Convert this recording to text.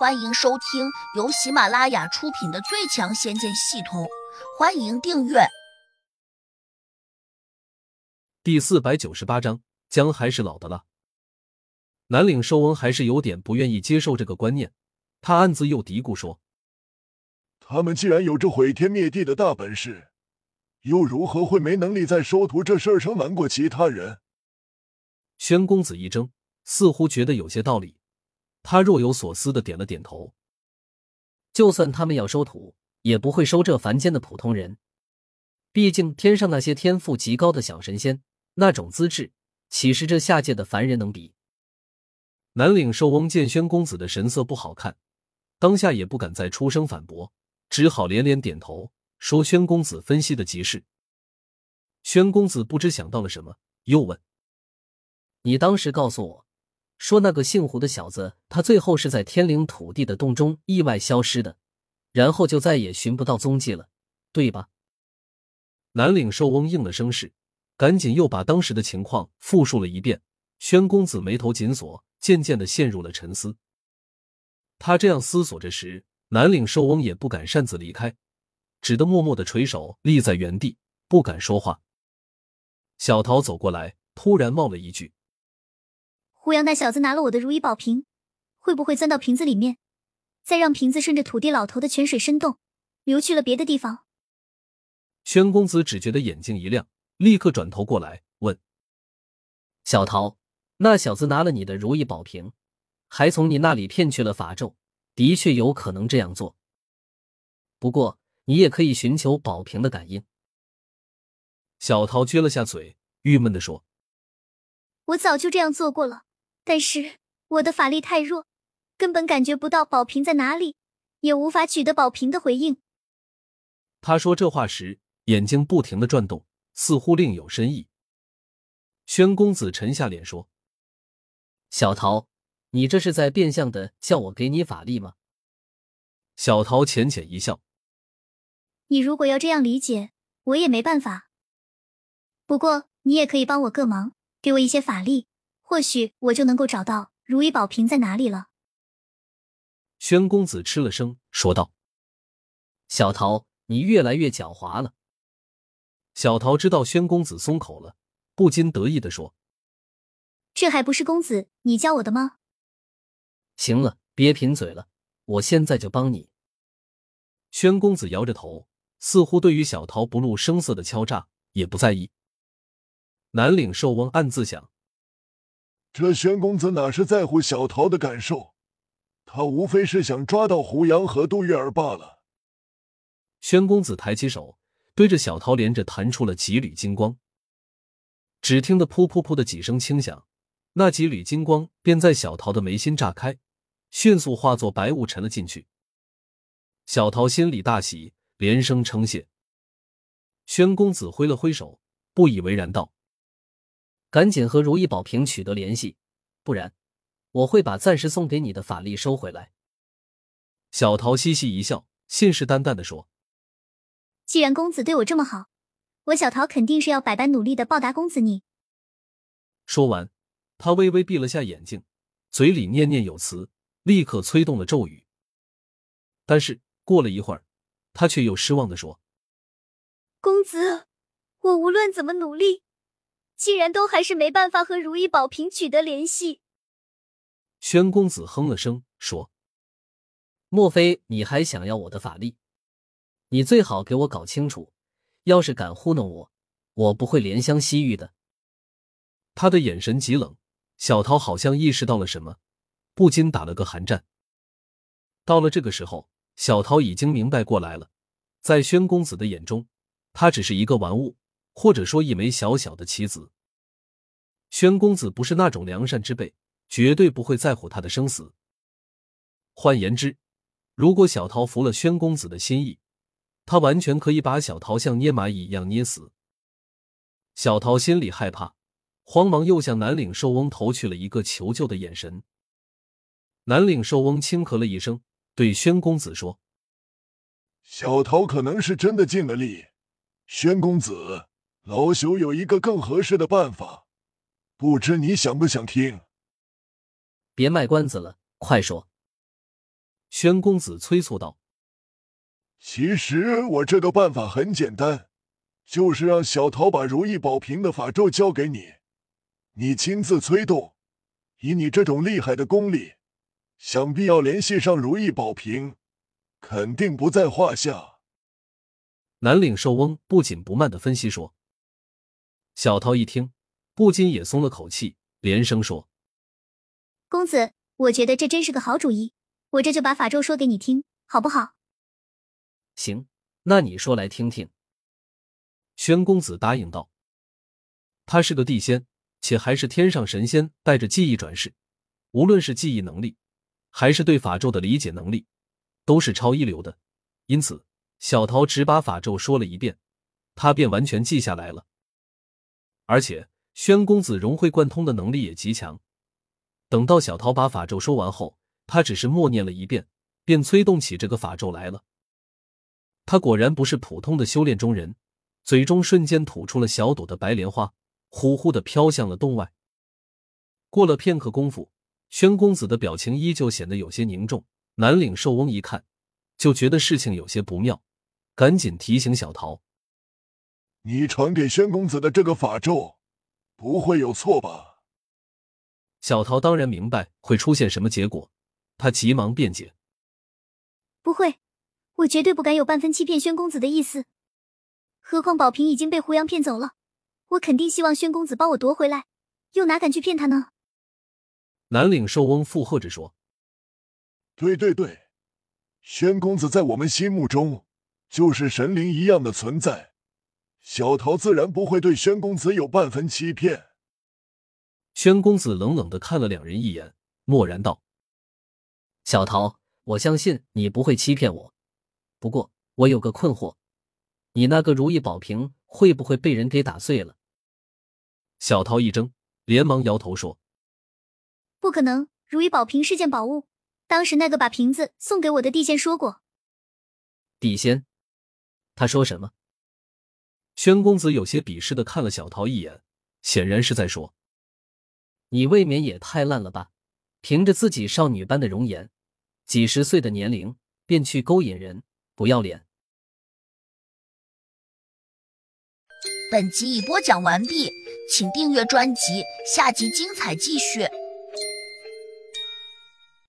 欢迎收听由喜马拉雅出品的《最强仙剑系统》，欢迎订阅。第四百九十八章，姜还是老的辣。南岭寿翁还是有点不愿意接受这个观念，他暗自又嘀咕说：“他们既然有着毁天灭地的大本事，又如何会没能力在收徒这事儿上瞒过其他人？”宣公子一怔，似乎觉得有些道理。他若有所思的点了点头。就算他们要收徒，也不会收这凡间的普通人。毕竟天上那些天赋极高的小神仙，那种资质，岂是这下界的凡人能比？南岭寿翁见宣公子的神色不好看，当下也不敢再出声反驳，只好连连点头，说：“宣公子分析的极是。”宣公子不知想到了什么，又问：“你当时告诉我。”说那个姓胡的小子，他最后是在天灵土地的洞中意外消失的，然后就再也寻不到踪迹了，对吧？南岭寿翁应了声是，赶紧又把当时的情况复述了一遍。宣公子眉头紧锁，渐渐的陷入了沉思。他这样思索着时，南岭寿翁也不敢擅自离开，只得默默的垂手立在原地，不敢说话。小桃走过来，突然冒了一句。胡杨那小子拿了我的如意宝瓶，会不会钻到瓶子里面，再让瓶子顺着土地老头的泉水深洞流去了别的地方？宣公子只觉得眼睛一亮，立刻转头过来问：“小桃，那小子拿了你的如意宝瓶，还从你那里骗去了法咒，的确有可能这样做。不过你也可以寻求宝瓶的感应。”小桃撅了下嘴，郁闷的说：“我早就这样做过了。”但是我的法力太弱，根本感觉不到宝瓶在哪里，也无法取得宝瓶的回应。他说这话时，眼睛不停的转动，似乎另有深意。宣公子沉下脸说：“小桃，你这是在变相的叫我给你法力吗？”小桃浅浅一笑：“你如果要这样理解，我也没办法。不过你也可以帮我个忙，给我一些法力。”或许我就能够找到如意宝瓶在哪里了。宣公子吃了声，说道：“小桃，你越来越狡猾了。”小桃知道宣公子松口了，不禁得意的说：“这还不是公子你教我的吗？”行了，别贫嘴了，我现在就帮你。宣公子摇着头，似乎对于小桃不露声色的敲诈也不在意。南岭寿翁暗自想。这宣公子哪是在乎小桃的感受？他无非是想抓到胡杨和杜月儿罢了。宣公子抬起手，对着小桃连着弹出了几缕金光。只听得噗噗噗的几声轻响，那几缕金光便在小桃的眉心炸开，迅速化作白雾沉了进去。小桃心里大喜，连声称谢。宣公子挥了挥手，不以为然道。赶紧和如意宝瓶取得联系，不然我会把暂时送给你的法力收回来。小桃嘻嘻一笑，信誓旦旦的说：“既然公子对我这么好，我小桃肯定是要百般努力的报答公子你。”说完，他微微闭了下眼睛，嘴里念念有词，立刻催动了咒语。但是过了一会儿，他却又失望的说：“公子，我无论怎么努力。”竟然都还是没办法和如意宝瓶取得联系。宣公子哼了声说：“莫非你还想要我的法力？你最好给我搞清楚，要是敢糊弄我，我不会怜香惜玉的。”他的眼神极冷，小桃好像意识到了什么，不禁打了个寒战。到了这个时候，小桃已经明白过来了，在宣公子的眼中，他只是一个玩物。或者说一枚小小的棋子，宣公子不是那种良善之辈，绝对不会在乎他的生死。换言之，如果小桃服了宣公子的心意，他完全可以把小桃像捏蚂蚁一样捏死。小桃心里害怕，慌忙又向南岭寿翁投去了一个求救的眼神。南岭寿翁轻咳了一声，对宣公子说：“小桃可能是真的尽了力，宣公子。”老朽有一个更合适的办法，不知你想不想听？别卖关子了，快说！宣公子催促道：“其实我这个办法很简单，就是让小桃把如意宝瓶的法咒交给你，你亲自催动。以你这种厉害的功力，想必要联系上如意宝瓶，肯定不在话下。”南岭寿翁不紧不慢的分析说。小桃一听，不禁也松了口气，连声说：“公子，我觉得这真是个好主意，我这就把法咒说给你听，好不好？”“行，那你说来听听。”宣公子答应道。他是个地仙，且还是天上神仙，带着记忆转世，无论是记忆能力，还是对法咒的理解能力，都是超一流的。因此，小桃只把法咒说了一遍，他便完全记下来了。而且，宣公子融会贯通的能力也极强。等到小桃把法咒说完后，他只是默念了一遍，便催动起这个法咒来了。他果然不是普通的修炼中人，嘴中瞬间吐出了小朵的白莲花，呼呼的飘向了洞外。过了片刻功夫，宣公子的表情依旧显得有些凝重。南岭寿翁一看，就觉得事情有些不妙，赶紧提醒小桃。你传给宣公子的这个法咒，不会有错吧？小桃当然明白会出现什么结果，他急忙辩解：“不会，我绝对不敢有半分欺骗宣公子的意思。何况宝瓶已经被胡杨骗走了，我肯定希望宣公子帮我夺回来，又哪敢去骗他呢？”南岭寿翁附和着说：“对对对，宣公子在我们心目中就是神灵一样的存在。”小桃自然不会对宣公子有半分欺骗。宣公子冷冷的看了两人一眼，默然道：“小桃，我相信你不会欺骗我。不过我有个困惑，你那个如意宝瓶会不会被人给打碎了？”小桃一怔，连忙摇头说：“不可能，如意宝瓶是件宝物。当时那个把瓶子送给我的地仙说过。”地仙？他说什么？宣公子有些鄙视的看了小桃一眼，显然是在说：“你未免也太烂了吧！凭着自己少女般的容颜，几十岁的年龄便去勾引人，不要脸！”本集已播讲完毕，请订阅专辑，下集精彩继续。